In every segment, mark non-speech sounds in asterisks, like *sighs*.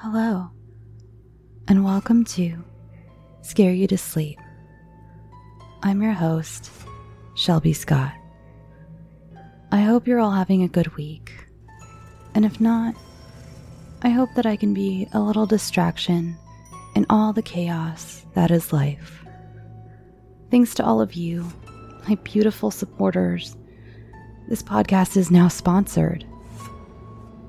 Hello, and welcome to Scare You to Sleep. I'm your host, Shelby Scott. I hope you're all having a good week, and if not, I hope that I can be a little distraction in all the chaos that is life. Thanks to all of you, my beautiful supporters, this podcast is now sponsored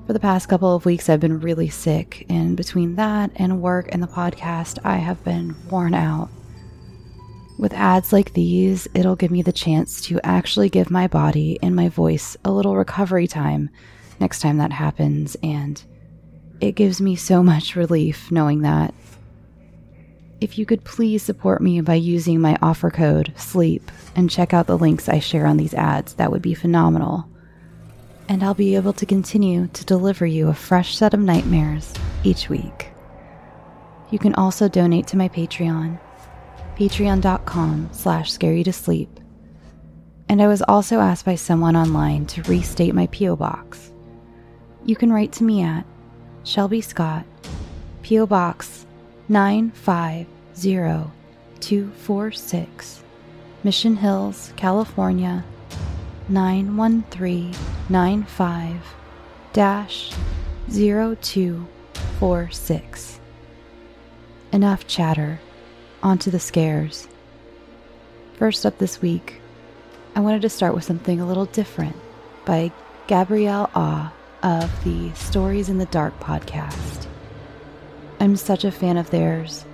for the past couple of weeks, I've been really sick, and between that and work and the podcast, I have been worn out. With ads like these, it'll give me the chance to actually give my body and my voice a little recovery time next time that happens, and it gives me so much relief knowing that. If you could please support me by using my offer code SLEEP and check out the links I share on these ads, that would be phenomenal and I'll be able to continue to deliver you a fresh set of nightmares each week. You can also donate to my Patreon, patreon.com slash scare you to sleep. And I was also asked by someone online to restate my P.O. Box. You can write to me at Shelby Scott, P.O. Box 950246, Mission Hills, California 91395 0246. Enough chatter. Onto the scares. First up this week, I wanted to start with something a little different by Gabrielle Ah of the Stories in the Dark podcast. I'm such a fan of theirs.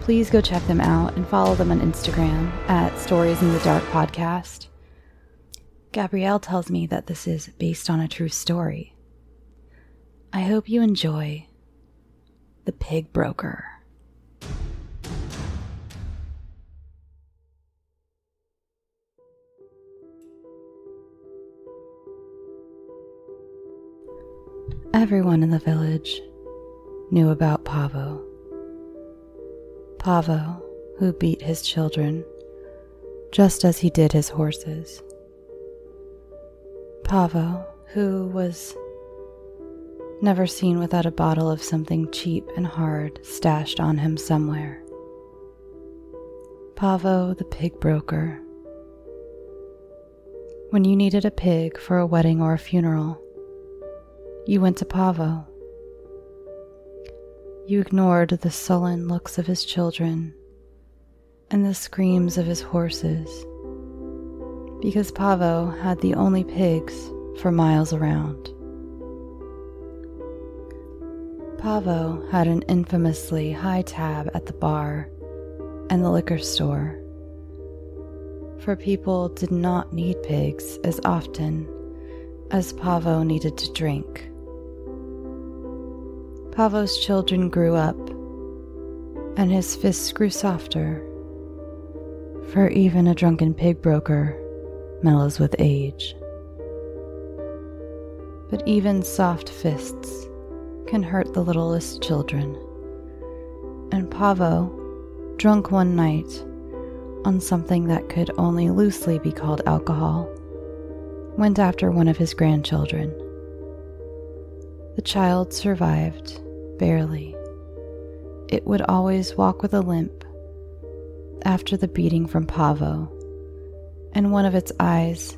Please go check them out and follow them on Instagram at Stories in the Dark Podcast. Gabrielle tells me that this is based on a true story. I hope you enjoy The Pig Broker. Everyone in the village knew about Pavo. Pavo, who beat his children just as he did his horses. Pavo, who was never seen without a bottle of something cheap and hard stashed on him somewhere. Pavo the pig broker. When you needed a pig for a wedding or a funeral, you went to Pavo. You ignored the sullen looks of his children and the screams of his horses because Pavo had the only pigs for miles around. Pavo had an infamously high tab at the bar and the liquor store, for people did not need pigs as often as Pavo needed to drink. Pavo's children grew up, and his fists grew softer, for even a drunken pig broker mellows with age. But even soft fists can hurt the littlest children. And Pavo, drunk one night on something that could only loosely be called alcohol, went after one of his grandchildren. The child survived, barely. It would always walk with a limp after the beating from Pavo and one of its eyes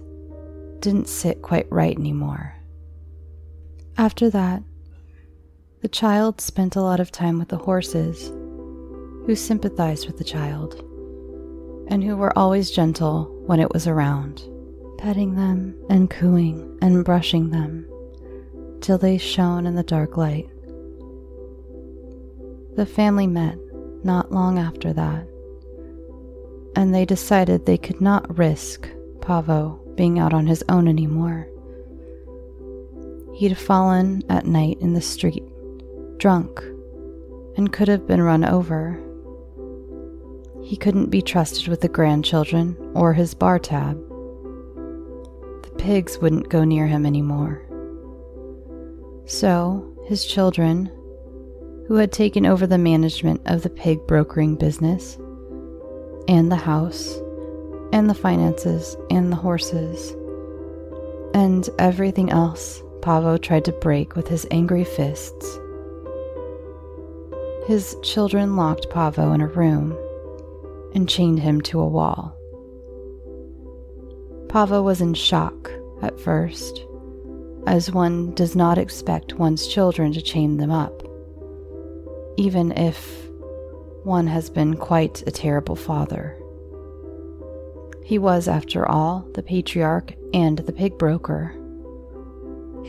didn't sit quite right anymore. After that, the child spent a lot of time with the horses, who sympathized with the child, and who were always gentle when it was around, petting them and cooing and brushing them till they shone in the dark light. The family met not long after that and they decided they could not risk Pavo being out on his own anymore. He'd fallen at night in the street, drunk, and could have been run over. He couldn't be trusted with the grandchildren or his bar tab. The pigs wouldn't go near him anymore. So, his children, who had taken over the management of the pig brokering business, and the house, and the finances, and the horses, and everything else Pavo tried to break with his angry fists, his children locked Pavo in a room and chained him to a wall. Pavo was in shock at first, as one does not expect one's children to chain them up, even if one has been quite a terrible father. He was, after all, the patriarch and the pig broker.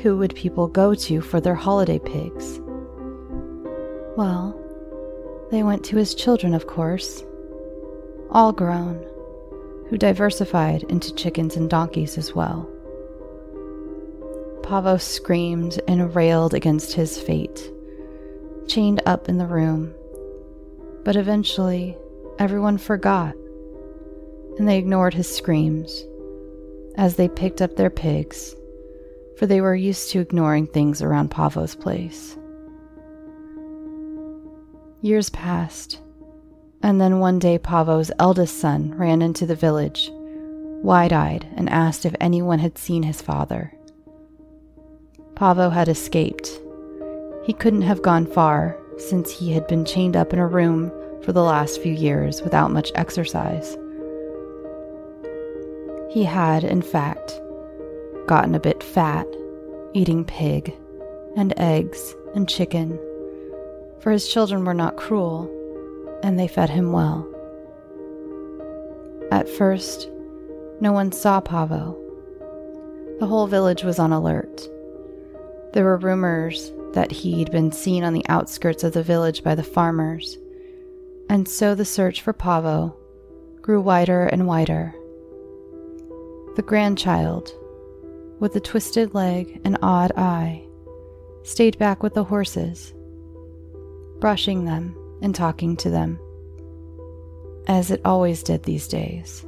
Who would people go to for their holiday pigs? Well, they went to his children, of course, all grown, who diversified into chickens and donkeys as well. Pavo screamed and railed against his fate, chained up in the room. But eventually, everyone forgot, and they ignored his screams as they picked up their pigs, for they were used to ignoring things around Pavo's place. Years passed, and then one day Pavo's eldest son ran into the village, wide eyed, and asked if anyone had seen his father. Pavo had escaped. He couldn't have gone far, since he had been chained up in a room for the last few years without much exercise. He had, in fact, gotten a bit fat, eating pig, and eggs, and chicken for his children were not cruel, and they fed him well. At first, no one saw Pavo. The whole village was on alert. There were rumors that he'd been seen on the outskirts of the village by the farmers, and so the search for Pavo grew wider and wider. The grandchild, with the twisted leg and odd eye, stayed back with the horses brushing them and talking to them, as it always did these days.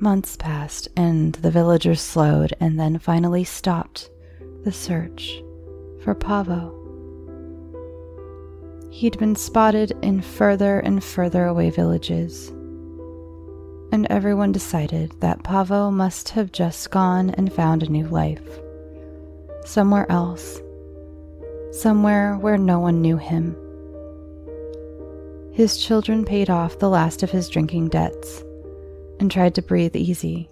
Months passed, and the villagers slowed and then finally stopped the search for Pavo. He'd been spotted in further and further away villages, and everyone decided that Pavo must have just gone and found a new life somewhere else somewhere where no one knew him. His children paid off the last of his drinking debts and tried to breathe easy,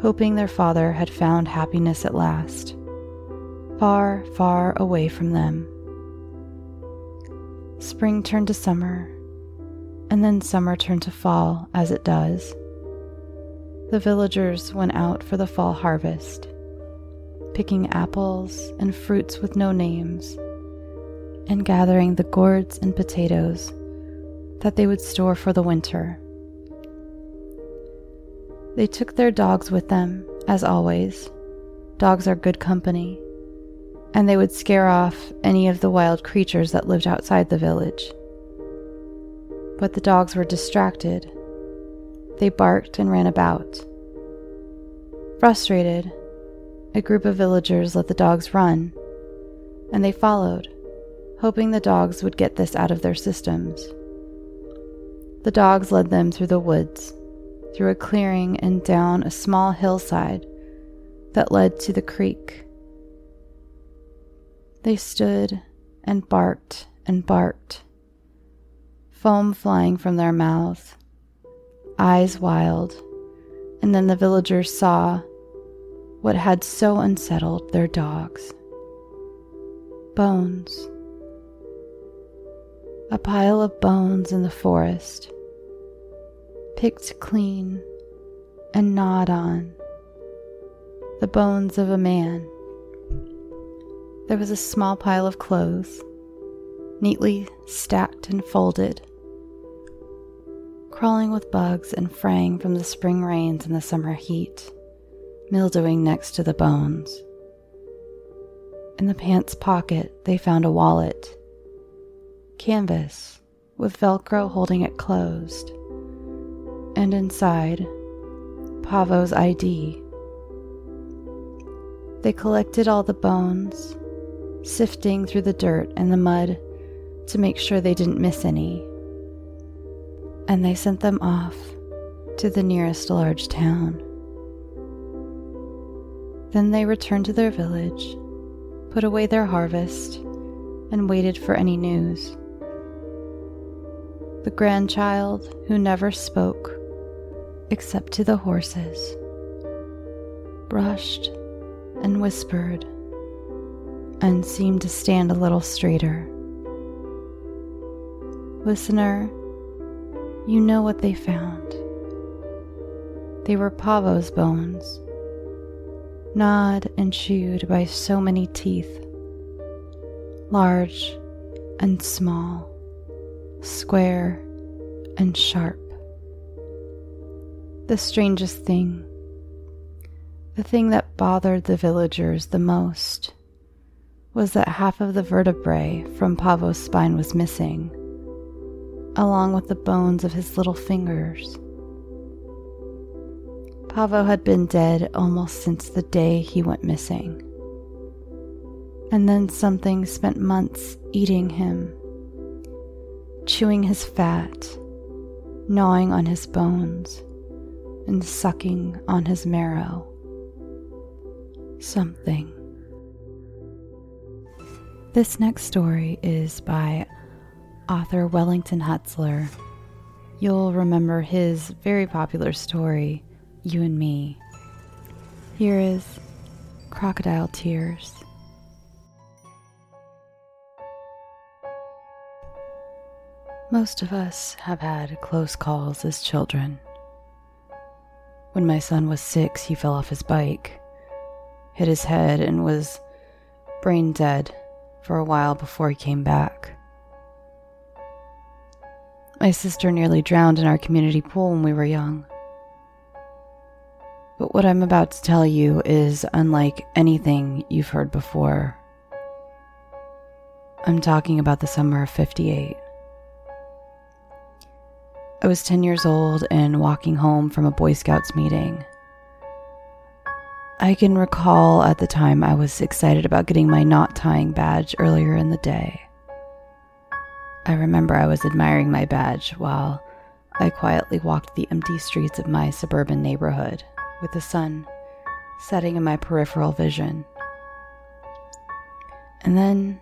hoping their father had found happiness at last, far, far away from them. Spring turned to summer, and then summer turned to fall, as it does. The villagers went out for the fall harvest picking apples and fruits with no names, and gathering the gourds and potatoes that they would store for the winter. They took their dogs with them, as always. Dogs are good company, and they would scare off any of the wild creatures that lived outside the village. But the dogs were distracted. They barked and ran about. Frustrated, a group of villagers let the dogs run, and they followed, hoping the dogs would get this out of their systems. The dogs led them through the woods, through a clearing, and down a small hillside that led to the creek. They stood and barked and barked, foam flying from their mouths, eyes wild, and then the villagers saw what had so unsettled their dogs. Bones. A pile of bones in the forest, picked clean and gnawed on. The bones of a man. There was a small pile of clothes, neatly stacked and folded, crawling with bugs and fraying from the spring rains and the summer heat mildewing next to the bones. In the pants pocket, they found a wallet. Canvas, with Velcro holding it closed. And inside, Pavo's ID. They collected all the bones, sifting through the dirt and the mud to make sure they didn't miss any. And they sent them off to the nearest large town. Then they returned to their village, put away their harvest, and waited for any news. The grandchild who never spoke except to the horses brushed and whispered and seemed to stand a little straighter. Listener, you know what they found. They were Pavo's bones, gnawed and chewed by so many teeth, large and small, square and sharp. The strangest thing, the thing that bothered the villagers the most, was that half of the vertebrae from Pavo's spine was missing, along with the bones of his little fingers. Pavo had been dead almost since the day he went missing. And then something spent months eating him, chewing his fat, gnawing on his bones, and sucking on his marrow. Something. This next story is by author Wellington Hutslar. You'll remember his very popular story, You and Me. Here is Crocodile Tears. Most of us have had close calls as children. When my son was six, he fell off his bike, hit his head, and was brain dead for a while before he came back. My sister nearly drowned in our community pool when we were young. But what I'm about to tell you is unlike anything you've heard before. I'm talking about the summer of 58. I was 10 years old and walking home from a Boy Scouts meeting. I can recall at the time I was excited about getting my knot tying badge earlier in the day. I remember I was admiring my badge while I quietly walked the empty streets of my suburban neighborhood with the sun setting in my peripheral vision. And then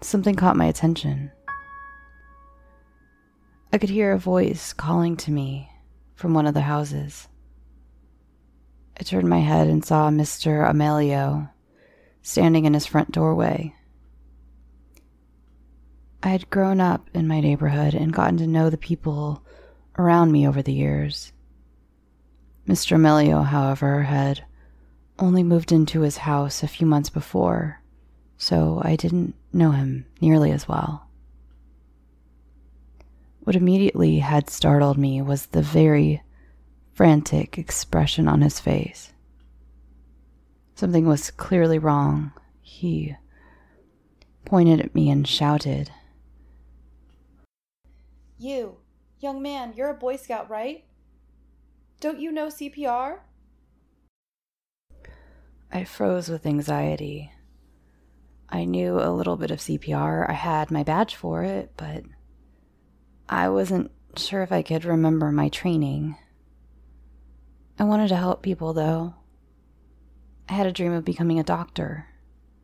something caught my attention. I could hear a voice calling to me from one of the houses. I turned my head and saw Mr. Amelio standing in his front doorway. I had grown up in my neighborhood and gotten to know the people around me over the years. Mr. Amelio, however, had only moved into his house a few months before, so I didn't know him nearly as well. What immediately had startled me was the very frantic expression on his face. Something was clearly wrong. He pointed at me and shouted, You, young man, you're a Boy Scout, right? Don't you know CPR? I froze with anxiety. I knew a little bit of CPR. I had my badge for it, but I wasn't sure if I could remember my training. I wanted to help people, though. I had a dream of becoming a doctor,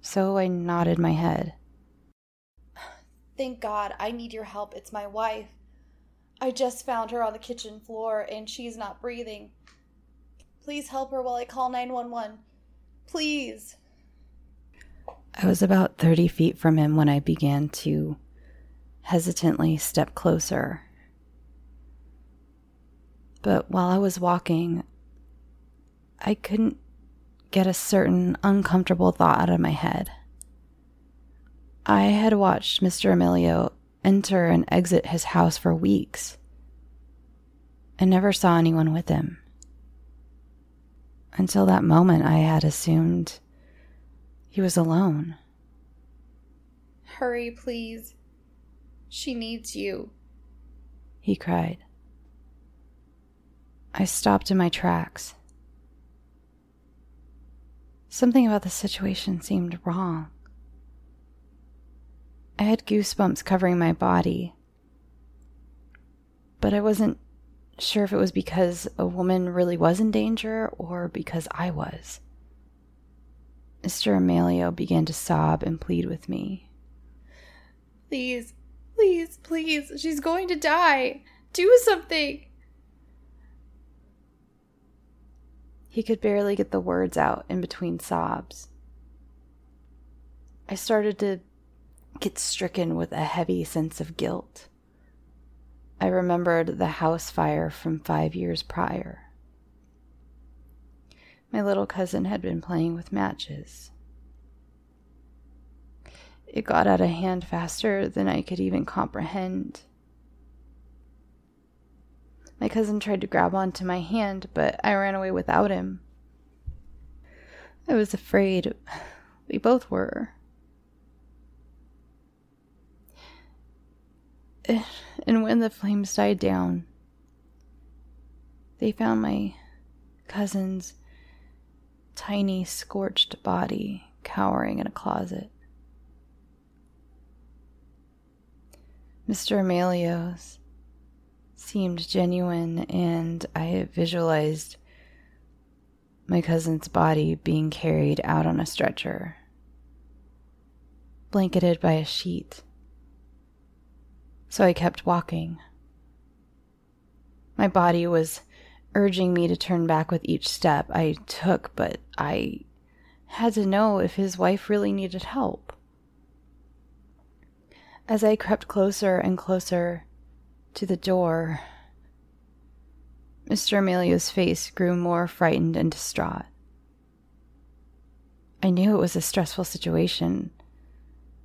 so I nodded my head. Thank God, I need your help. It's my wife. I just found her on the kitchen floor and she's not breathing. Please help her while I call 911. Please. I was about 30 feet from him when I began to hesitantly step closer. But while I was walking, I couldn't get a certain uncomfortable thought out of my head. I had watched Mr. Amelio enter and exit his house for weeks and never saw anyone with him. Until that moment, I had assumed he was alone. Hurry, please. She needs you. He cried. I stopped in my tracks. Something about the situation seemed wrong. I had goosebumps covering my body, but I wasn't sure if it was because a woman really was in danger or because I was. Mr. Amelio began to sob and plead with me. Please, please, please. She's going to die. Do something. He could barely get the words out in between sobs. I started to get stricken with a heavy sense of guilt. I remembered the house fire from five years prior. My little cousin had been playing with matches. It got out of hand faster than I could even comprehend. My cousin tried to grab onto my hand, but I ran away without him. I was afraid. We both were. *sighs* And when the flames died down, they found my cousin's tiny, scorched body cowering in a closet. Mr. Amelio's seemed genuine, and I visualized my cousin's body being carried out on a stretcher, blanketed by a sheet. So I kept walking. My body was urging me to turn back with each step I took, but I had to know if his wife really needed help. As I crept closer and closer to the door, Mr. Amelio's face grew more frightened and distraught. I knew it was a stressful situation,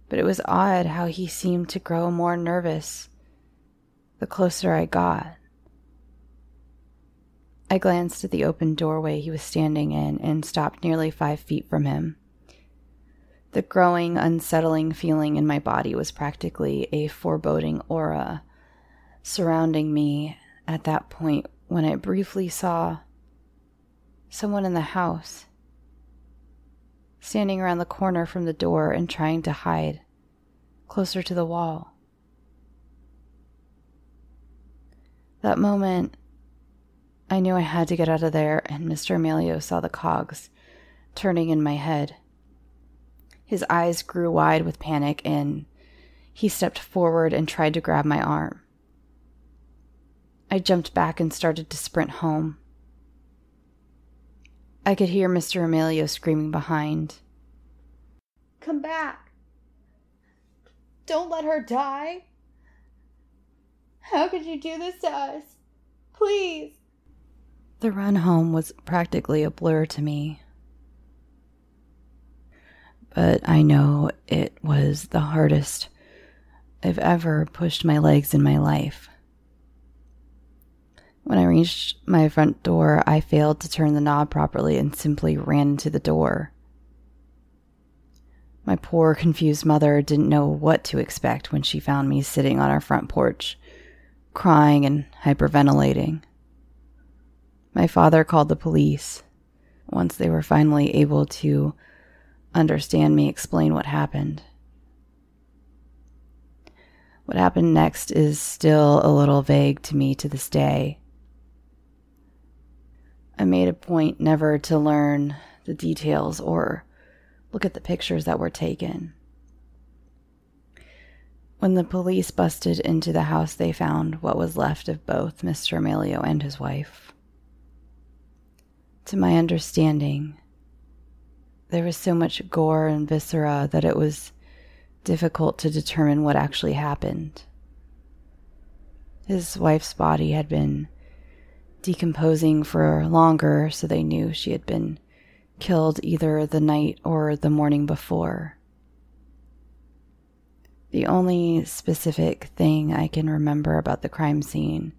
but it was odd how he seemed to grow more nervous the closer I got. I glanced at the open doorway he was standing in and stopped nearly five feet from him. The growing, unsettling feeling in my body was practically a foreboding aura surrounding me at that point when I briefly saw someone in the house standing around the corner from the door and trying to hide closer to the wall. That moment, I knew I had to get out of there, and Mr. Amelio saw the cogs turning in my head. His eyes grew wide with panic, and he stepped forward and tried to grab my arm. I jumped back and started to sprint home. I could hear Mr. Amelio screaming behind. Come back. Don't let her die. How could you do this to us? Please. The run home was practically a blur to me but I know it was the hardest I've ever pushed my legs in my life. When I reached my front door, I failed to turn the knob properly and simply ran into the door. My poor, confused mother didn't know what to expect when she found me sitting on our front porch, crying and hyperventilating. My father called the police. Once they were finally able to understand me explain what happened. What happened next is still a little vague to me to this day. I made a point never to learn the details or look at the pictures that were taken. When the police busted into the house, they found what was left of both Mr. Amelio and his wife. To my understanding, there was so much gore and viscera that it was difficult to determine what actually happened. His wife's body had been decomposing for longer, so they knew she had been killed either the night or the morning before. The only specific thing I can remember about the crime scene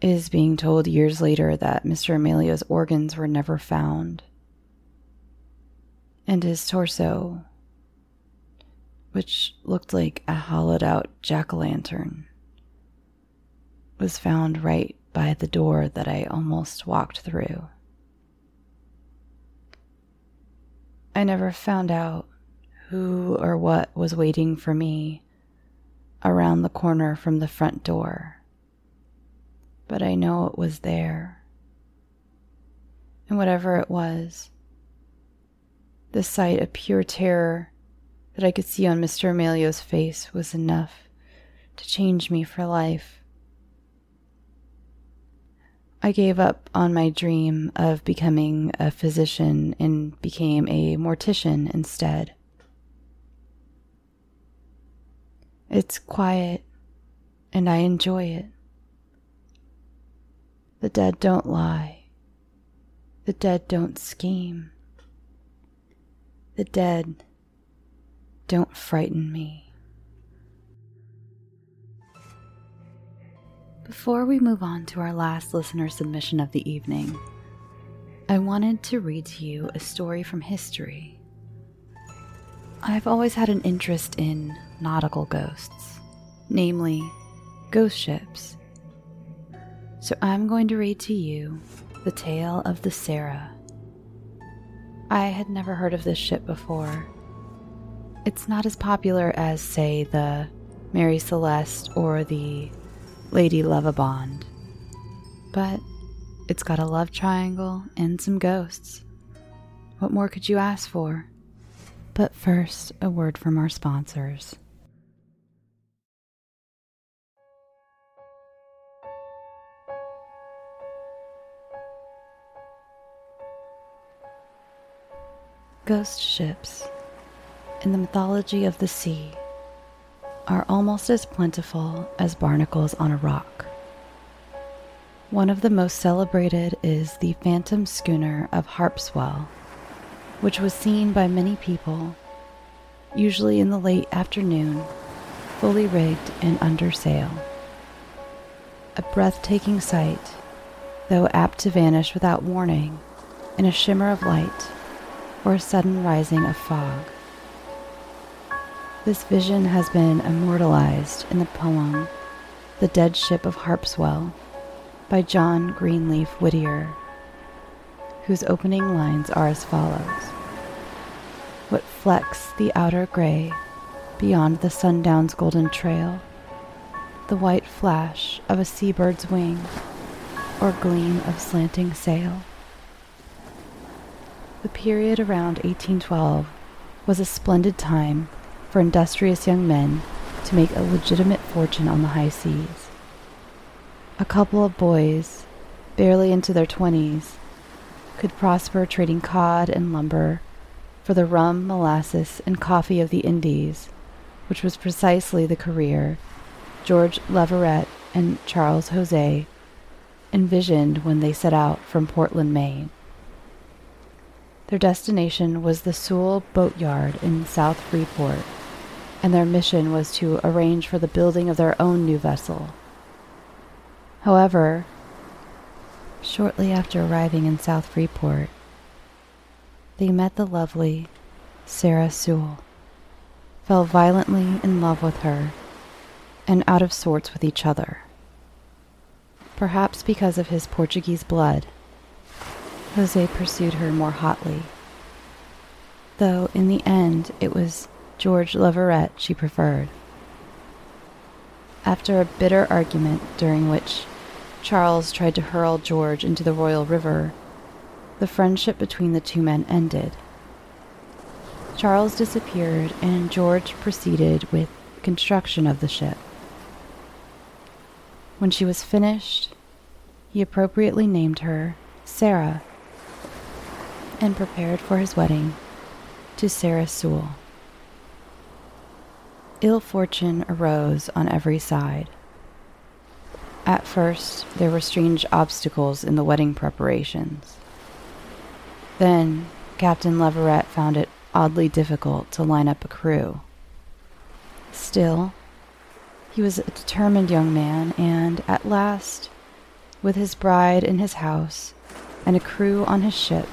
is being told years later that Mr. Amelio's organs were never found and his torso, which looked like a hollowed out jack o' lantern, was found right by the door that I almost walked through. I never found out who or what was waiting for me around the corner from the front door, but I know it was there. And whatever it was, the sight of pure terror that I could see on Mr. Amelio's face was enough to change me for life. I gave up on my dream of becoming a physician and became a mortician instead. It's quiet and I enjoy it. The dead don't lie. The dead don't scheme. The dead don't frighten me. Before we move on to our last listener submission of the evening, I wanted to read to you a story from history. I've always had an interest in nautical ghosts, namely, ghost ships. So I'm going to read to you the tale of the Sarah. I had never heard of this ship before, it's not as popular as, say, the Mary Celeste or the Lady Lovibond, but it's got a love triangle and some ghosts. What more could you ask for? But first, a word from our sponsors. Ghost ships in the mythology of the sea are almost as plentiful as barnacles on a rock. One of the most celebrated is the Phantom Schooner of Harpswell, which was seen by many people, usually in the late afternoon, fully rigged and under sail. A breathtaking sight, though apt to vanish without warning in a shimmer of light or a sudden rising of fog. This vision has been immortalized in the poem The Dead Ship of Harpswell by John Greenleaf Whittier, whose opening lines are as follows What flecks the outer gray beyond the sundown's golden trail? The white flash of a seabird's wing or gleam of slanting sail? The period around 1812 was a splendid time for industrious young men to make a legitimate fortune on the high seas. A couple of boys, barely into their twenties, could prosper trading cod and lumber for the rum, molasses, and coffee of the Indies, which was precisely the career George Leverett and Charles Jose envisioned when they set out from Portland, Maine. Their destination was the Soule Boatyard in South Freeport and their mission was to arrange for the building of their own new vessel. However, shortly after arriving in South Freeport, they met the lovely Sarah Soule, fell violently in love with her, and out of sorts with each other. Perhaps because of his Portuguese blood, Jose pursued her more hotly, though in the end it was George Leverett she preferred. After a bitter argument during which Charles tried to hurl George into the Royal River, the friendship between the two men ended. Charles disappeared and George proceeded with construction of the ship. When she was finished, he appropriately named her Sarah and prepared for his wedding to Sarah Soule. Ill fortune arose on every side. At first, there were strange obstacles in the wedding preparations. Then, Captain Leverett found it oddly difficult to line up a crew. Still, he was a determined young man, and at last, with his bride in his house and a crew on his ship,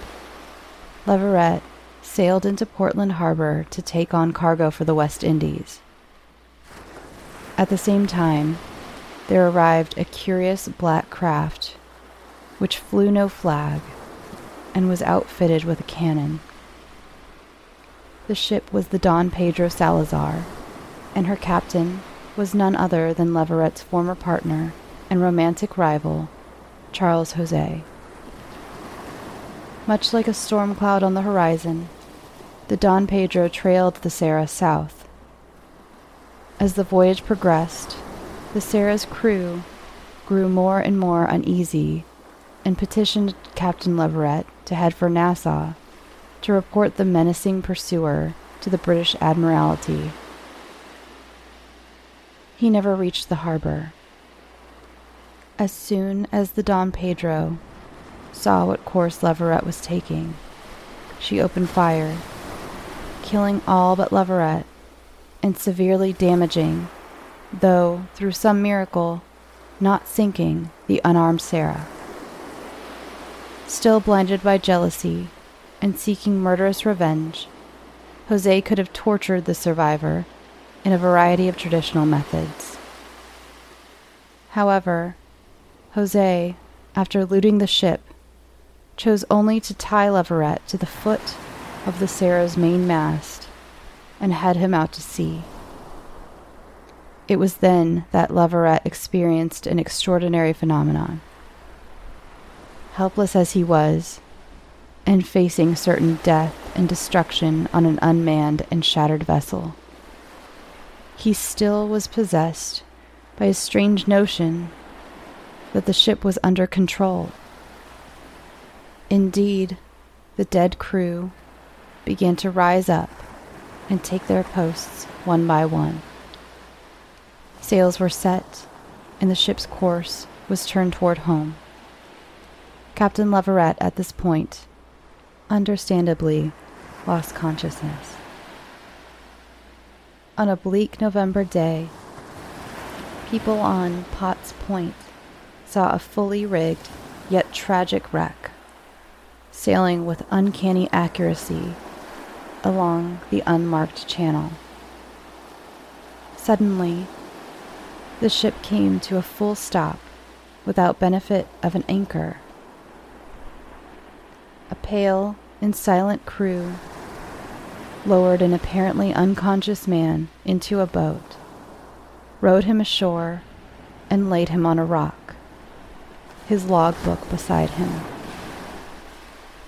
Leverett sailed into Portland Harbor to take on cargo for the West Indies. At the same time, there arrived a curious black craft, which flew no flag and was outfitted with a cannon. The ship was the Don Pedro Salazar, and her captain was none other than Leverett's former partner and romantic rival, Charles Jose. Much like a storm cloud on the horizon, the Don Pedro trailed the Sarah south. As the voyage progressed, the Sarah's crew grew more and more uneasy and petitioned Captain Leverett to head for Nassau to report the menacing pursuer to the British Admiralty. He never reached the harbor. As soon as the Don Pedro saw what course Leverett was taking, she opened fire, killing all but Leverett and severely damaging, though through some miracle, not sinking the unarmed Sarah. Still blinded by jealousy and seeking murderous revenge, Jose could have tortured the survivor in a variety of traditional methods. However, Jose, after looting the ship, chose only to tie Leverett to the foot of the Sarah's main mast and head him out to sea. It was then that Leverett experienced an extraordinary phenomenon. Helpless as he was, and facing certain death and destruction on an unmanned and shattered vessel, he still was possessed by a strange notion that the ship was under control. Indeed, the dead crew began to rise up and take their posts one by one. Sails were set, and the ship's course was turned toward home. Captain Leverett, at this point, understandably lost consciousness. On a bleak November day, people on Potts Point saw a fully rigged yet tragic wreck, sailing with uncanny accuracy along the unmarked channel. Suddenly, the ship came to a full stop without benefit of an anchor. A pale and silent crew lowered an apparently unconscious man into a boat, rowed him ashore, and laid him on a rock, his logbook beside him.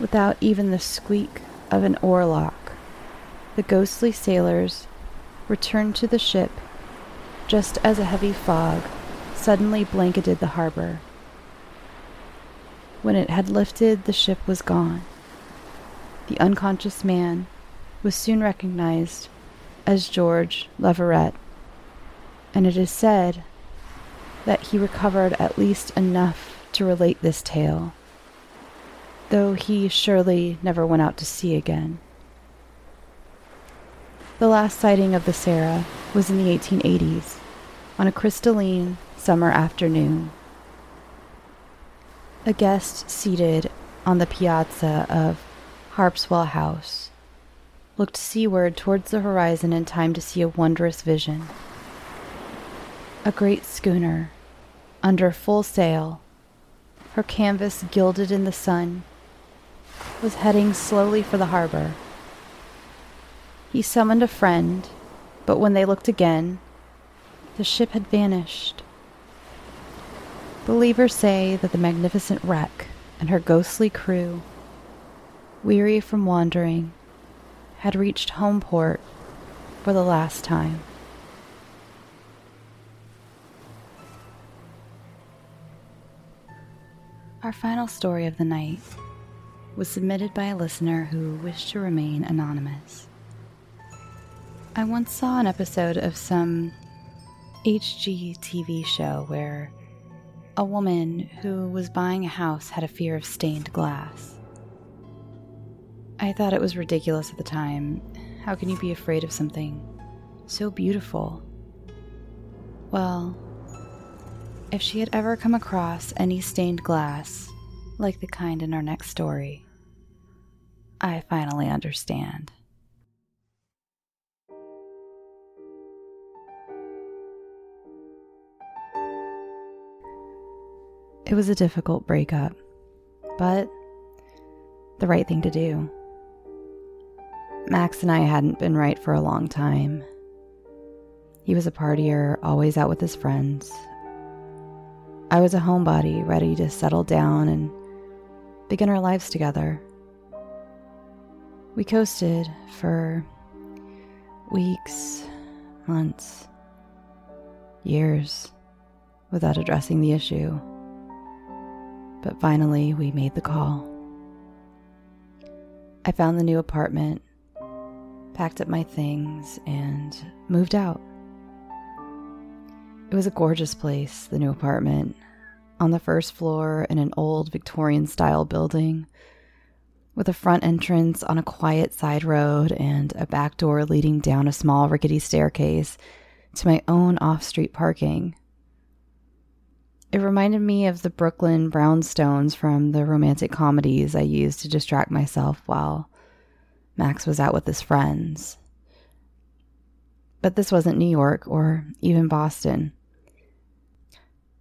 Without even the squeak of an oarlock, the ghostly sailors returned to the ship just as a heavy fog suddenly blanketed the harbor. When it had lifted, the ship was gone. The unconscious man was soon recognized as George Leverett, and it is said that he recovered at least enough to relate this tale, though he surely never went out to sea again. The last sighting of the Sarah was in the 1880s, on a crystalline summer afternoon. A guest seated on the piazza of Harpswell House looked seaward towards the horizon in time to see a wondrous vision. A great schooner, under full sail, her canvas gilded in the sun, was heading slowly for the harbor. He summoned a friend, but when they looked again, the ship had vanished. Believers say that the magnificent wreck and her ghostly crew, weary from wandering, had reached home port for the last time. Our final story of the night was submitted by a listener who wished to remain anonymous. I once saw an episode of some HGTV show where a woman who was buying a house had a fear of stained glass. I thought it was ridiculous at the time. How can you be afraid of something so beautiful? Well, if she had ever come across any stained glass, like the kind in our next story, I finally understand. It was a difficult breakup, but the right thing to do. Max and I hadn't been right for a long time. He was a partier, always out with his friends. I was a homebody, ready to settle down and begin our lives together. We coasted for weeks, months, years without addressing the issue. But finally, we made the call. I found the new apartment, packed up my things, and moved out. It was a gorgeous place, the new apartment, on the first floor in an old Victorian style building with a front entrance on a quiet side road and a back door leading down a small rickety staircase to my own off street parking. It reminded me of the Brooklyn brownstones from the romantic comedies I used to distract myself while Max was out with his friends. But this wasn't New York or even Boston.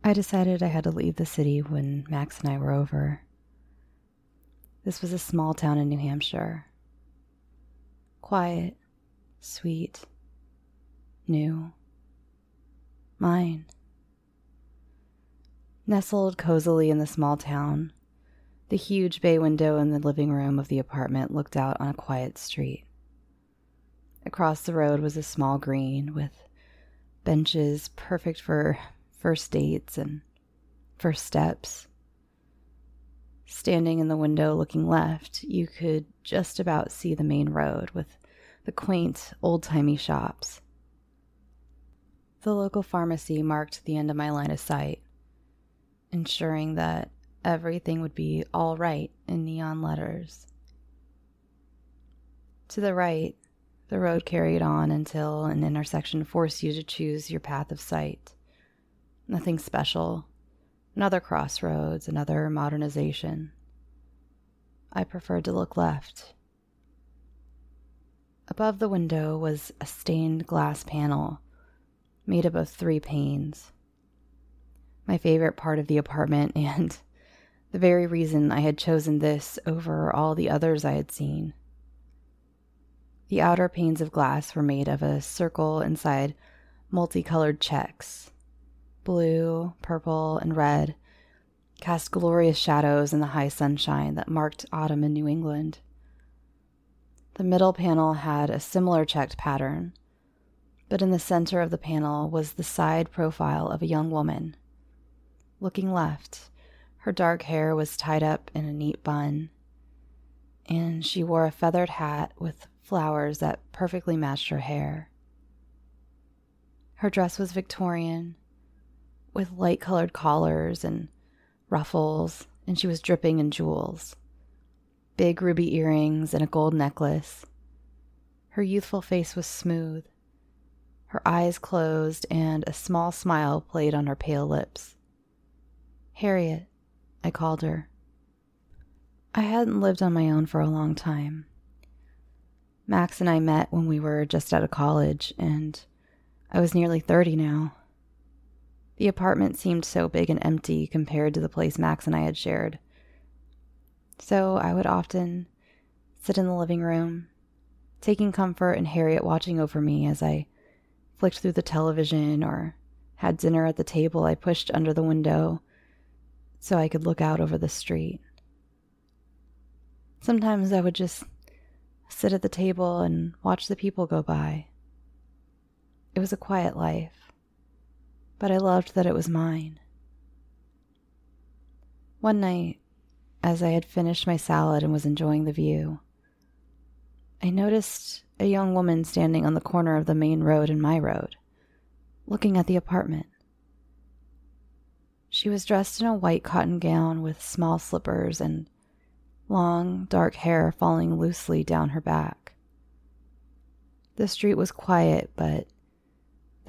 I decided I had to leave the city when Max and I were over. This was a small town in New Hampshire. Quiet, sweet, new. Mine. Nestled cozily in the small town, the huge bay window in the living room of the apartment looked out on a quiet street. Across the road was a small green with benches perfect for first dates and first steps. Standing in the window looking left, you could just about see the main road with the quaint, old timey shops. The local pharmacy marked the end of my line of sight, ensuring that everything would be all right in neon letters. To the right, the road carried on until an intersection forced you to choose your path of sight. Nothing special, Another crossroads, another modernization. I preferred to look left. Above the window was a stained glass panel made up of three panes. My favorite part of the apartment, *laughs* and the very reason I had chosen this over all the others I had seen. The outer panes of glass were made of a circle inside multicolored checks blue, purple, and red, cast glorious shadows in the high sunshine that marked autumn in New England. The middle panel had a similar checked pattern, but in the center of the panel was the side profile of a young woman. Looking left, her dark hair was tied up in a neat bun, and she wore a feathered hat with flowers that perfectly matched her hair. Her dress was Victorian, with light colored collars and ruffles, and she was dripping in jewels big ruby earrings and a gold necklace. Her youthful face was smooth, her eyes closed, and a small smile played on her pale lips. Harriet, I called her. I hadn't lived on my own for a long time. Max and I met when we were just out of college, and I was nearly 30 now. The apartment seemed so big and empty compared to the place Max and I had shared. So I would often sit in the living room, taking comfort in Harriet watching over me as I flicked through the television or had dinner at the table I pushed under the window so I could look out over the street. Sometimes I would just sit at the table and watch the people go by. It was a quiet life but I loved that it was mine. One night, as I had finished my salad and was enjoying the view, I noticed a young woman standing on the corner of the main road and my road, looking at the apartment. She was dressed in a white cotton gown with small slippers and long, dark hair falling loosely down her back. The street was quiet, but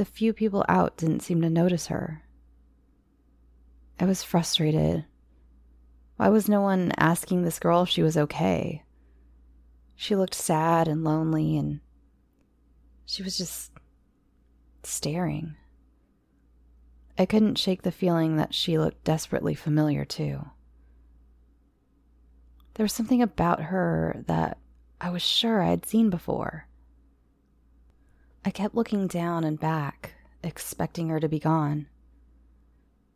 the few people out didn't seem to notice her. I was frustrated. Why was no one asking this girl if she was okay? She looked sad and lonely, and she was just staring. I couldn't shake the feeling that she looked desperately familiar, too. There was something about her that I was sure I had seen before. I kept looking down and back, expecting her to be gone.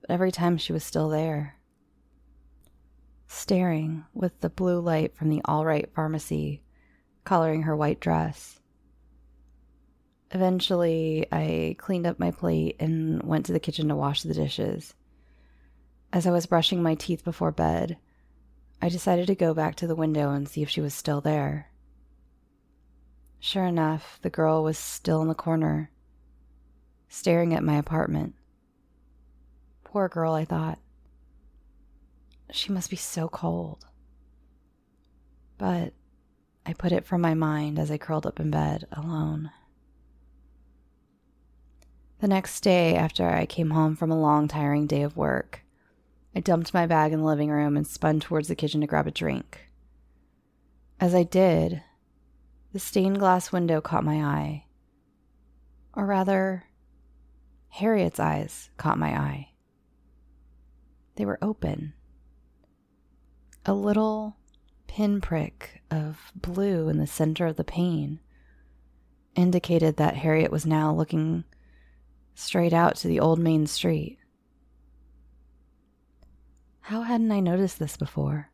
But every time she was still there, staring with the blue light from the All Right pharmacy coloring her white dress. Eventually, I cleaned up my plate and went to the kitchen to wash the dishes. As I was brushing my teeth before bed, I decided to go back to the window and see if she was still there. Sure enough, the girl was still in the corner, staring at my apartment. Poor girl, I thought. She must be so cold. But I put it from my mind as I curled up in bed alone. The next day, after I came home from a long, tiring day of work, I dumped my bag in the living room and spun towards the kitchen to grab a drink. As I did, the stained glass window caught my eye. Or rather, Harriet's eyes caught my eye. They were open. A little pinprick of blue in the center of the pane indicated that Harriet was now looking straight out to the old main street. How hadn't I noticed this before?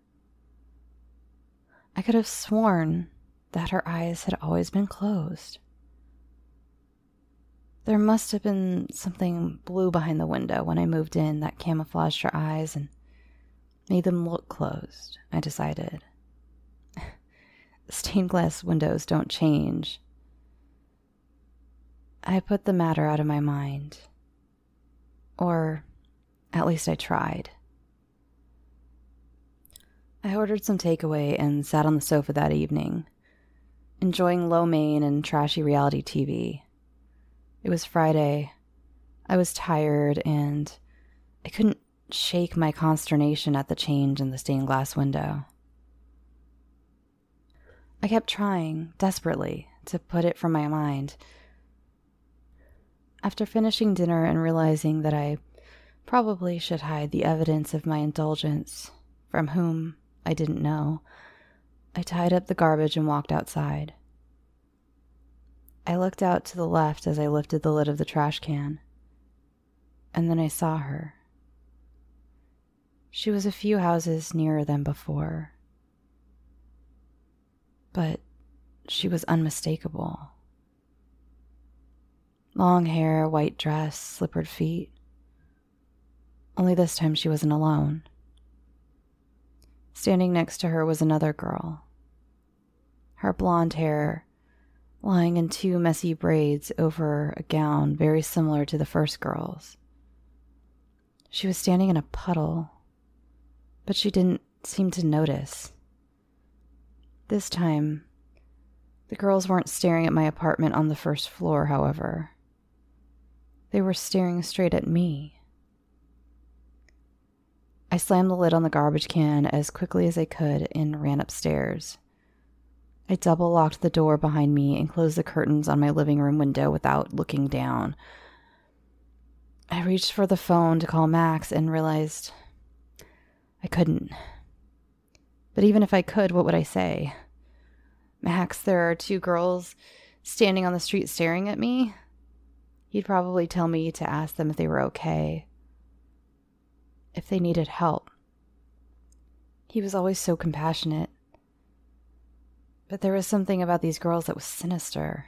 I could have sworn that her eyes had always been closed. There must have been something blue behind the window when I moved in that camouflaged her eyes and made them look closed, I decided. *laughs* Stained glass windows don't change. I put the matter out of my mind. Or at least I tried. I ordered some takeaway and sat on the sofa that evening, enjoying lo mein and trashy reality TV. It was Friday. I was tired and I couldn't shake my consternation at the change in the stained glass window. I kept trying, desperately, to put it from my mind after finishing dinner and realizing that I probably should hide the evidence of my indulgence from whom I didn't know, I tied up the garbage and walked outside. I looked out to the left as I lifted the lid of the trash can, and then I saw her. She was a few houses nearer than before, but she was unmistakable. Long hair, white dress, slippered feet. Only this time she wasn't alone. Standing next to her was another girl. Her blonde hair lying in two messy braids over a gown very similar to the first girl's. She was standing in a puddle, but she didn't seem to notice. This time, the girls weren't staring at my apartment on the first floor, however. They were staring straight at me. I slammed the lid on the garbage can as quickly as I could and ran upstairs. I double locked the door behind me and closed the curtains on my living room window without looking down. I reached for the phone to call Max and realized I couldn't. But even if I could, what would I say? Max, there are two girls standing on the street staring at me. He'd probably tell me to ask them if they were okay, if they needed help. He was always so compassionate. But there was something about these girls that was sinister.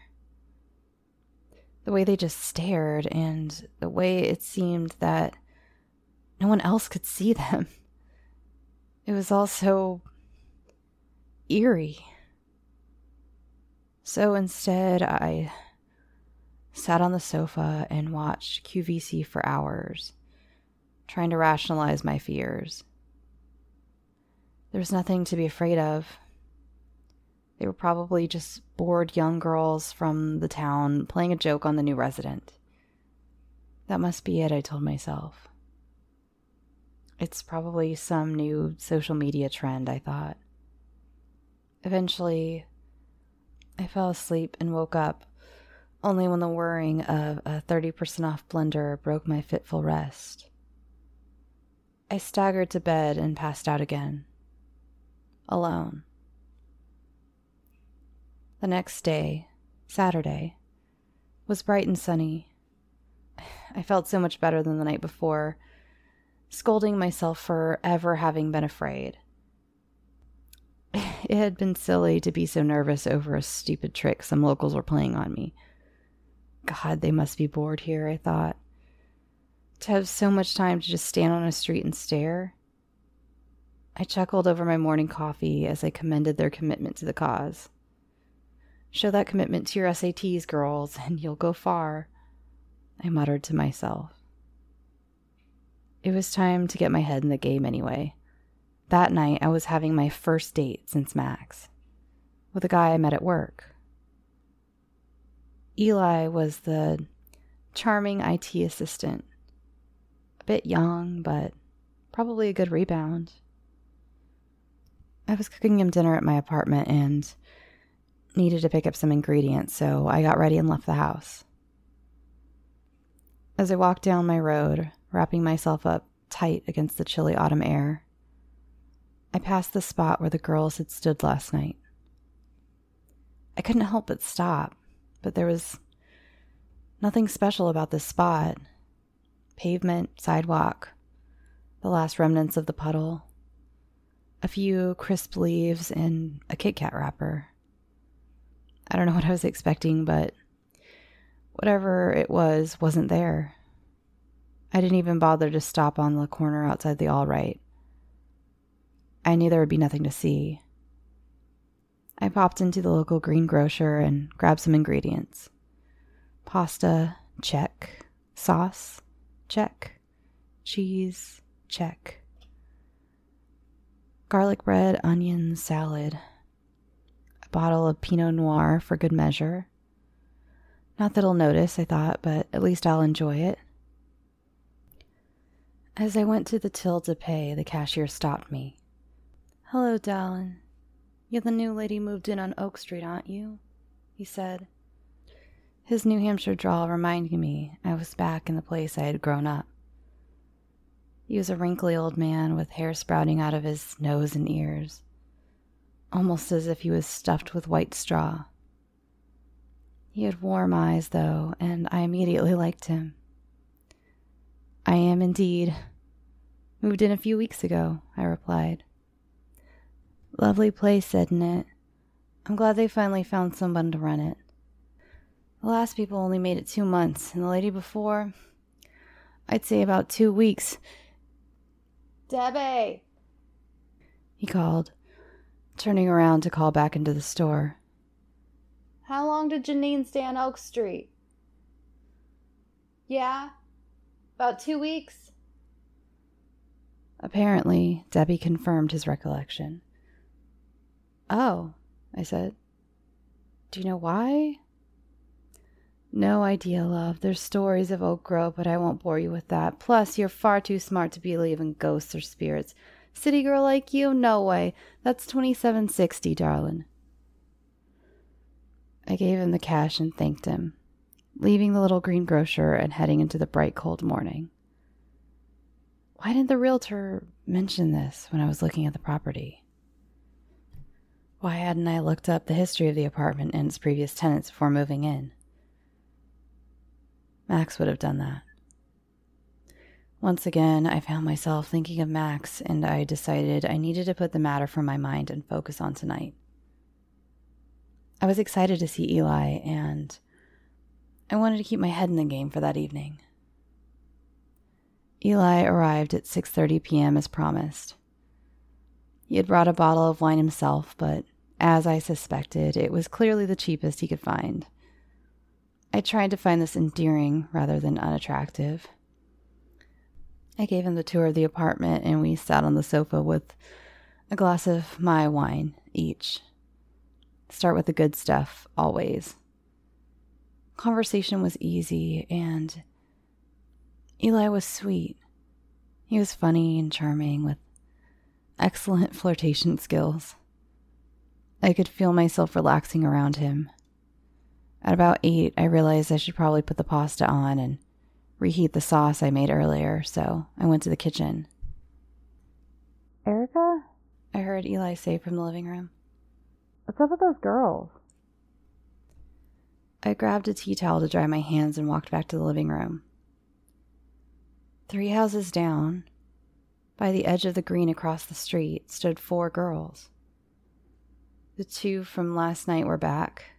The way they just stared, and the way it seemed that no one else could see them. It was all so eerie. So instead, I sat on the sofa and watched QVC for hours, trying to rationalize my fears. There was nothing to be afraid of. They were probably just bored young girls from the town playing a joke on the new resident. That must be it, I told myself. It's probably some new social media trend, I thought. Eventually, I fell asleep and woke up only when the whirring of a 30% off blender broke my fitful rest. I staggered to bed and passed out again. Alone. The next day, Saturday, was bright and sunny. *sighs* I felt so much better than the night before, scolding myself for ever having been afraid. *sighs* it had been silly to be so nervous over a stupid trick some locals were playing on me. God, they must be bored here, I thought. To have so much time to just stand on a street and stare. I chuckled over my morning coffee as I commended their commitment to the cause. Show that commitment to your SATs, girls, and you'll go far, I muttered to myself. It was time to get my head in the game anyway. That night, I was having my first date since Max, with a guy I met at work. Eli was the charming IT assistant, a bit young, but probably a good rebound. I was cooking him dinner at my apartment and needed to pick up some ingredients, so I got ready and left the house. As I walked down my road, wrapping myself up tight against the chilly autumn air, I passed the spot where the girls had stood last night. I couldn't help but stop, but there was nothing special about this spot. Pavement, sidewalk, the last remnants of the puddle, a few crisp leaves, and a Kit Kat wrapper. I don't know *laughs* what I was expecting, but whatever it was wasn't there. I didn't even bother to stop on the corner outside the All Right. I knew there would be nothing to see. I popped into the local greengrocer and grabbed some ingredients. Pasta, check. Sauce, check. Cheese, check. Garlic bread, onion, salad. A bottle of Pinot Noir for good measure. Not that he'll notice, I thought, but at least I'll enjoy it. As I went to the till to pay, the cashier stopped me. Hello, darling. You're the new lady moved in on Oak Street, aren't you? He said. His New Hampshire drawl reminded me I was back in the place I had grown up. He was a wrinkly old man with hair sprouting out of his nose and ears, almost as if he was stuffed with white straw. He had warm eyes, though, and I immediately liked him. I am indeed. Moved in a few weeks ago, I replied. Lovely place, isn't it? I'm glad they finally found someone to run it. The last people only made it two months, and the lady before, I'd say about two weeks. Debbie! He called, turning around to call back into the store. How long did Janine stay on Oak Street? Yeah, about two weeks. Apparently, Debbie confirmed his recollection. Oh, I said. Do you know why? No idea, love. There's stories of Oak Grove, but I won't bore you with that. Plus, you're far too smart to believe in ghosts or spirits. City girl like you? No way. That's 2760, darling. I gave him the cash and thanked him, leaving the little greengrocer and heading into the bright cold morning. Why didn't the realtor mention this when I was looking at the property? Why hadn't I looked up the history of the apartment and its previous tenants before moving in? Max would have done that. Once again, I found myself thinking of Max, and I decided I needed to put the matter from my mind and focus on tonight. I was excited to see Eli, and I wanted to keep my head in the game for that evening. Eli arrived at 6:30 p.m. as promised. He had brought a bottle of wine himself, but as I suspected, it was clearly the cheapest he could find. I tried to find this endearing rather than unattractive. I gave him the tour of the apartment and we sat on the sofa with a glass of my wine each. Start with the good stuff, always. Conversation was easy and Eli was sweet. He was funny and charming with excellent *laughs* flirtation skills. I could feel myself relaxing around him. At about eight, I realized I should probably put the pasta on and reheat the sauce I made earlier, so I went to the kitchen. Erica? I heard Eli say from the living room. What's up with those girls? I grabbed a tea towel to dry my hands and walked back to the living room. Three houses down, by the edge of the green across the street, stood four girls. The two from last night were back.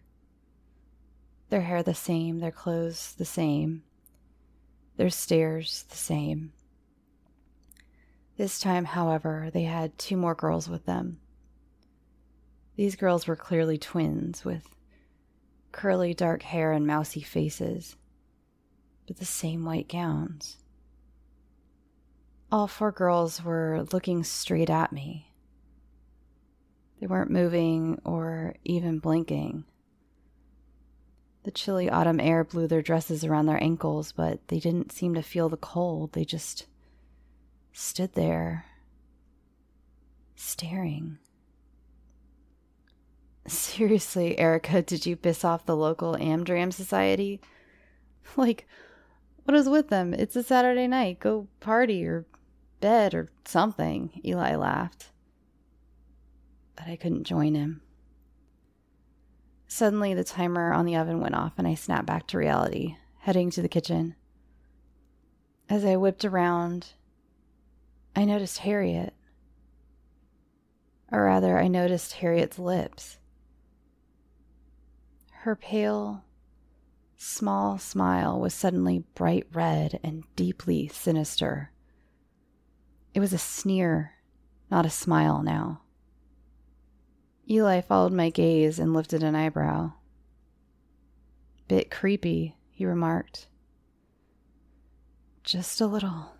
Their hair the same, their clothes the same, their stares the same. This time, however, they had two more girls with them. These girls were clearly twins with curly dark hair and mousy faces, but the same white gowns. All four girls were looking straight at me. They weren't moving or even blinking. The chilly autumn air blew their dresses around their ankles, but they didn't seem to feel the cold. They just stood there, staring. *laughs* Seriously, Erica, did you piss off the local Amdram Society? *laughs* Like, what is with them? It's a Saturday night. Go party or bed or something, Eli laughed. But I couldn't join him. Suddenly, the timer on the oven went off, and I snapped back to reality, heading to the kitchen. As I whipped around, I noticed Harriet. Or rather, I noticed Harriet's lips. Her pale, small smile was suddenly bright red and deeply sinister. It was a sneer, not a smile now. Eli followed my gaze and lifted an eyebrow. Bit creepy, he remarked. Just a little,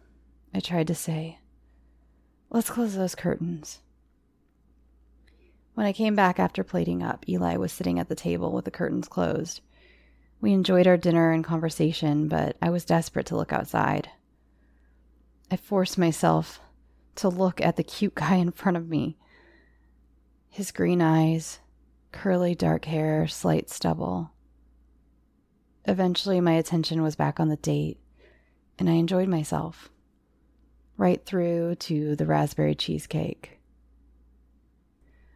I tried to say. Let's close those curtains. When I came back after plating up, Eli was sitting at the table with the curtains closed. We enjoyed our dinner and conversation, but I was desperate to look outside. I forced myself to look at the cute guy in front of me. His green eyes, curly dark hair, slight stubble. Eventually, my attention was back on the date, and I enjoyed myself right through to the raspberry cheesecake.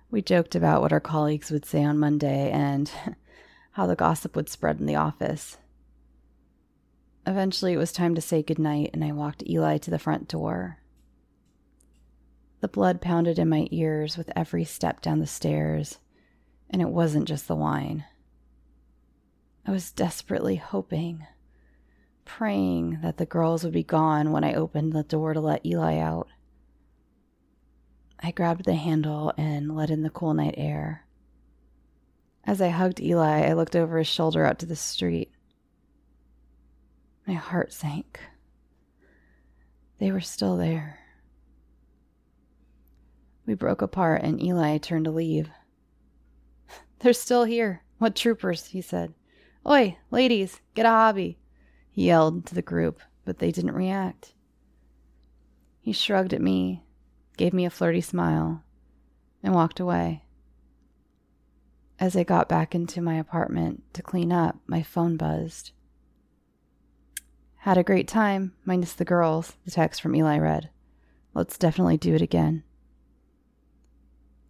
We joked about what our colleagues would say on Monday and *laughs* how the gossip would spread in the office. Eventually, it was time to say goodnight, and I walked Eli to the front door. The blood pounded in my ears with every step down the stairs, and it wasn't just the wine. I was desperately hoping praying that the girls would be gone when I opened the door to let Eli out. I grabbed the handle and let in the cool night air. As I hugged Eli, I looked over his shoulder out to the street. My heart sank. They were still there. We broke apart, and Eli turned to leave. *laughs* They're still here. What troopers? he said. Oi, ladies, get a hobby he yelled to the group, but they didn't react. He shrugged at me, gave me a flirty smile, and walked away. As I got back into my apartment to clean up, my phone buzzed. Had a great time, minus the girls, the text from Eli read. Let's definitely do it again.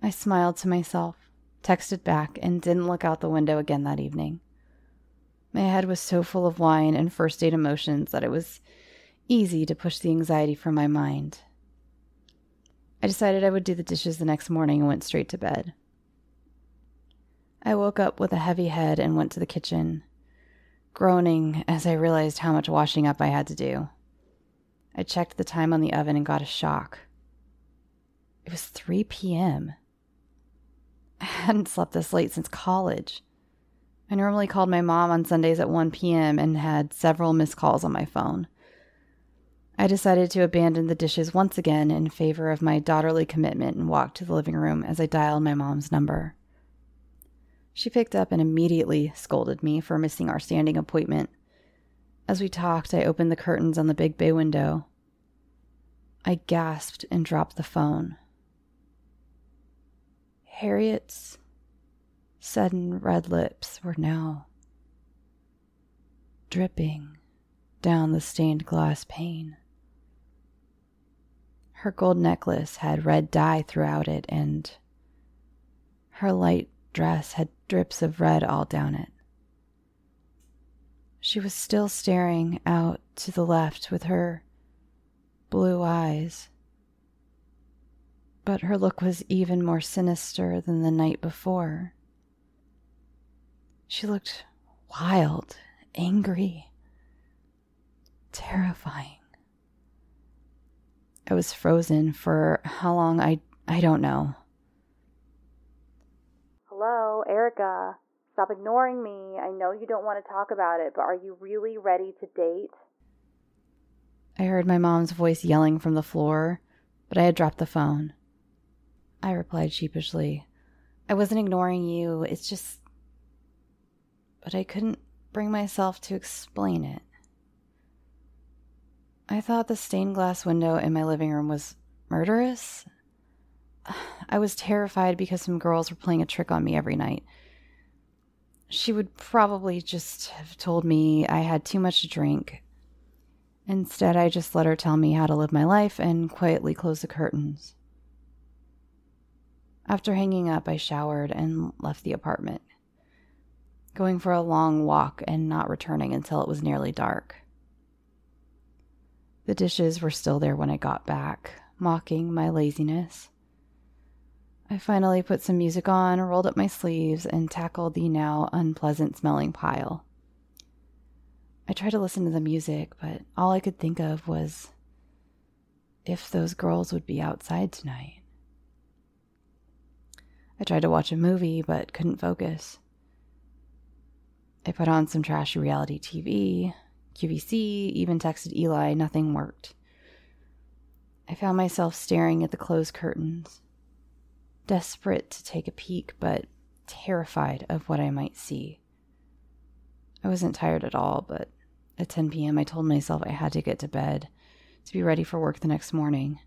I smiled to myself, texted back, and didn't look out the window again that evening. My head was so full of wine and first date emotions that it was easy to push the anxiety from my mind. I decided I would do the dishes the next morning and went straight to bed. I woke up with a heavy head and went to the kitchen, groaning as I realized how much washing up I had to do. I checked the time on the oven and got a shock. It was 3 p.m. I *laughs* hadn't slept this late since college. I normally called my mom on Sundays at 1 p.m. and had several missed calls on my phone. I decided to abandon the dishes once again in favor of my daughterly commitment and walked to the living room as I dialed my mom's number. She picked up and immediately scolded me for missing our standing appointment. As we talked, I opened the curtains on the big bay window. I gasped and dropped the phone. Harriet's sudden red lips were now dripping down the stained glass pane. Her gold necklace had red dye throughout it, and her light dress had drips of red all down it. She was still staring out to the left with her blue eyes but her look was even more sinister than the night before. She looked wild, angry, terrifying. I was frozen for how long I I don't know. Hello, Erica. Stop ignoring me. I know you don't want to talk about it, but are you really ready to date? I heard my mom's voice yelling from the floor, but I had dropped the phone. I replied sheepishly. I wasn't ignoring you. It's just. But I couldn't bring myself to explain it. I thought the stained glass window in my living room was murderous. *sighs* I was terrified because some girls were playing a trick on me every night. She would probably just have told me I had too much to drink. Instead, I just let her tell me how to live my life and quietly close the curtains. After hanging up, I showered and left the apartment, going for a long walk and not returning until it was nearly dark. The dishes were still there when I got back, mocking my laziness. I finally put some music on, rolled up my sleeves, and tackled the now unpleasant smelling pile. I tried to listen to the music, but all I could think of was if those girls would be outside tonight. I tried to watch a movie, but couldn't focus. I put on some trashy reality TV, QVC, even texted Eli, nothing worked. I found myself staring at the closed curtains desperate to take a peek, but terrified of what I might see. I wasn't tired at all, but at 10 p.m., I told myself I had to get to bed to be ready for work the next morning.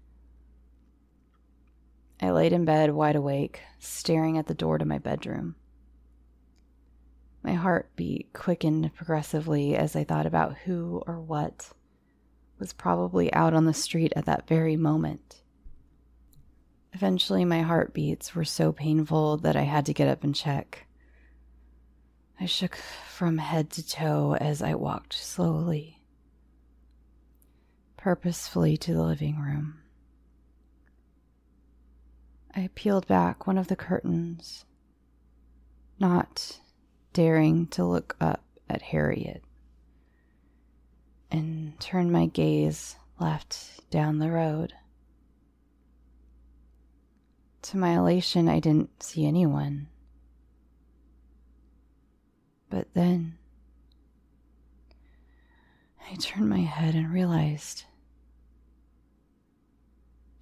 I laid in bed wide awake, staring at the door to my bedroom. My heartbeat quickened progressively as I thought about who or what was probably out on the street at that very moment. Eventually, my heartbeats were so painful that I had to get up and check. I shook from head to toe as I walked slowly, purposefully to the living room. I peeled back one of the curtains, not daring to look up at Harriet, and turned my gaze left down the road. To my elation, I didn't see anyone. But then I turned my head and realized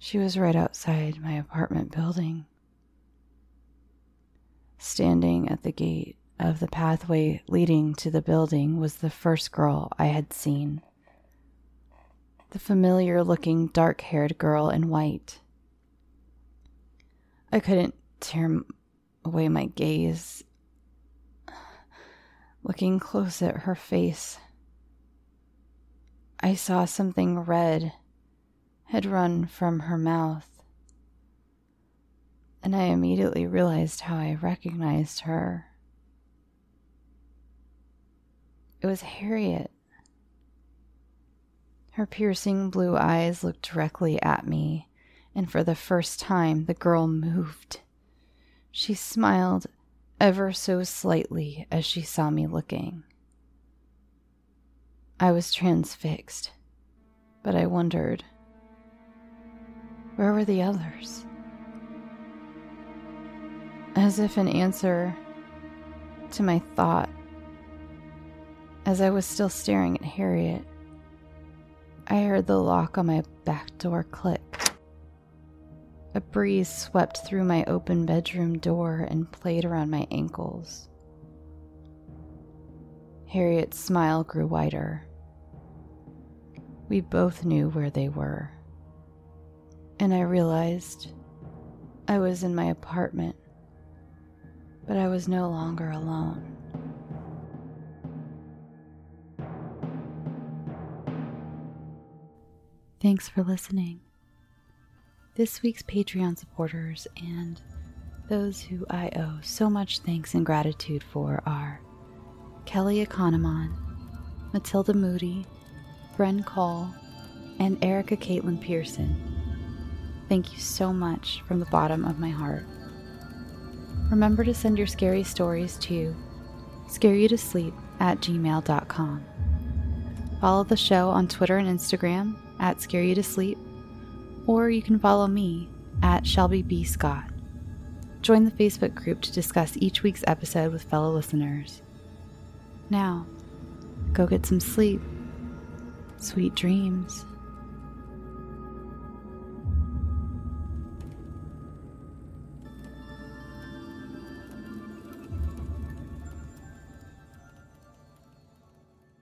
she was right outside my apartment building, standing at the gate of the pathway leading to the building was the first girl I had seen. The familiar looking dark haired girl in white. I couldn't tear away my gaze. Looking close at her face, I saw something red had run from her mouth, and I immediately realized how I recognized her. It was Harriet. Her piercing blue eyes looked directly at me and for the first time the girl moved. She smiled ever so slightly as she saw me looking. I was transfixed, but I wondered where were the others? As if in answer to my thought, as I was still staring at Harriet, I heard the lock on my back door click. A breeze swept through my open bedroom door and played around my ankles. Harriet's smile grew wider. We both knew where they were. And I realized I was in my apartment, but I was no longer alone. Thanks for listening. This week's Patreon supporters and those who I owe so much thanks and gratitude for are Kelly Economon, Matilda Moody, Bren Cole, and Erica Caitlin Pearson. Thank you so much from the bottom of my heart. Remember to send your scary stories to scareyoutosleep at gmail.com. Follow the show on Twitter and Instagram at scareyoutosleep, or you can follow me at Shelby B. Scott. Join the Facebook group to discuss each week's episode with fellow listeners. Now, go get some sleep. Sweet dreams.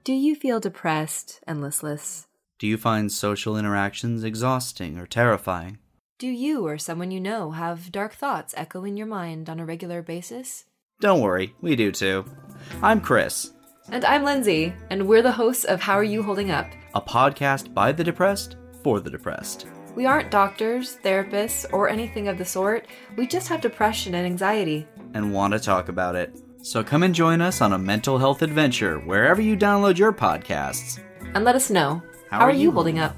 Do you feel depressed and listless? Do you find social interactions exhausting or terrifying? Do you or someone you know have dark thoughts echo in your mind on a regular basis? Don't worry, we do too. I'm Chris, And I'm Lindsay, and we're the hosts of How Are You Holding Up? a podcast by the depressed for the depressed. We aren't doctors, therapists, or anything of the sort. We just have depression and anxiety. and want to talk about it. So come and join us on a mental health adventure wherever you download your podcasts. And let us know how, are you holding up?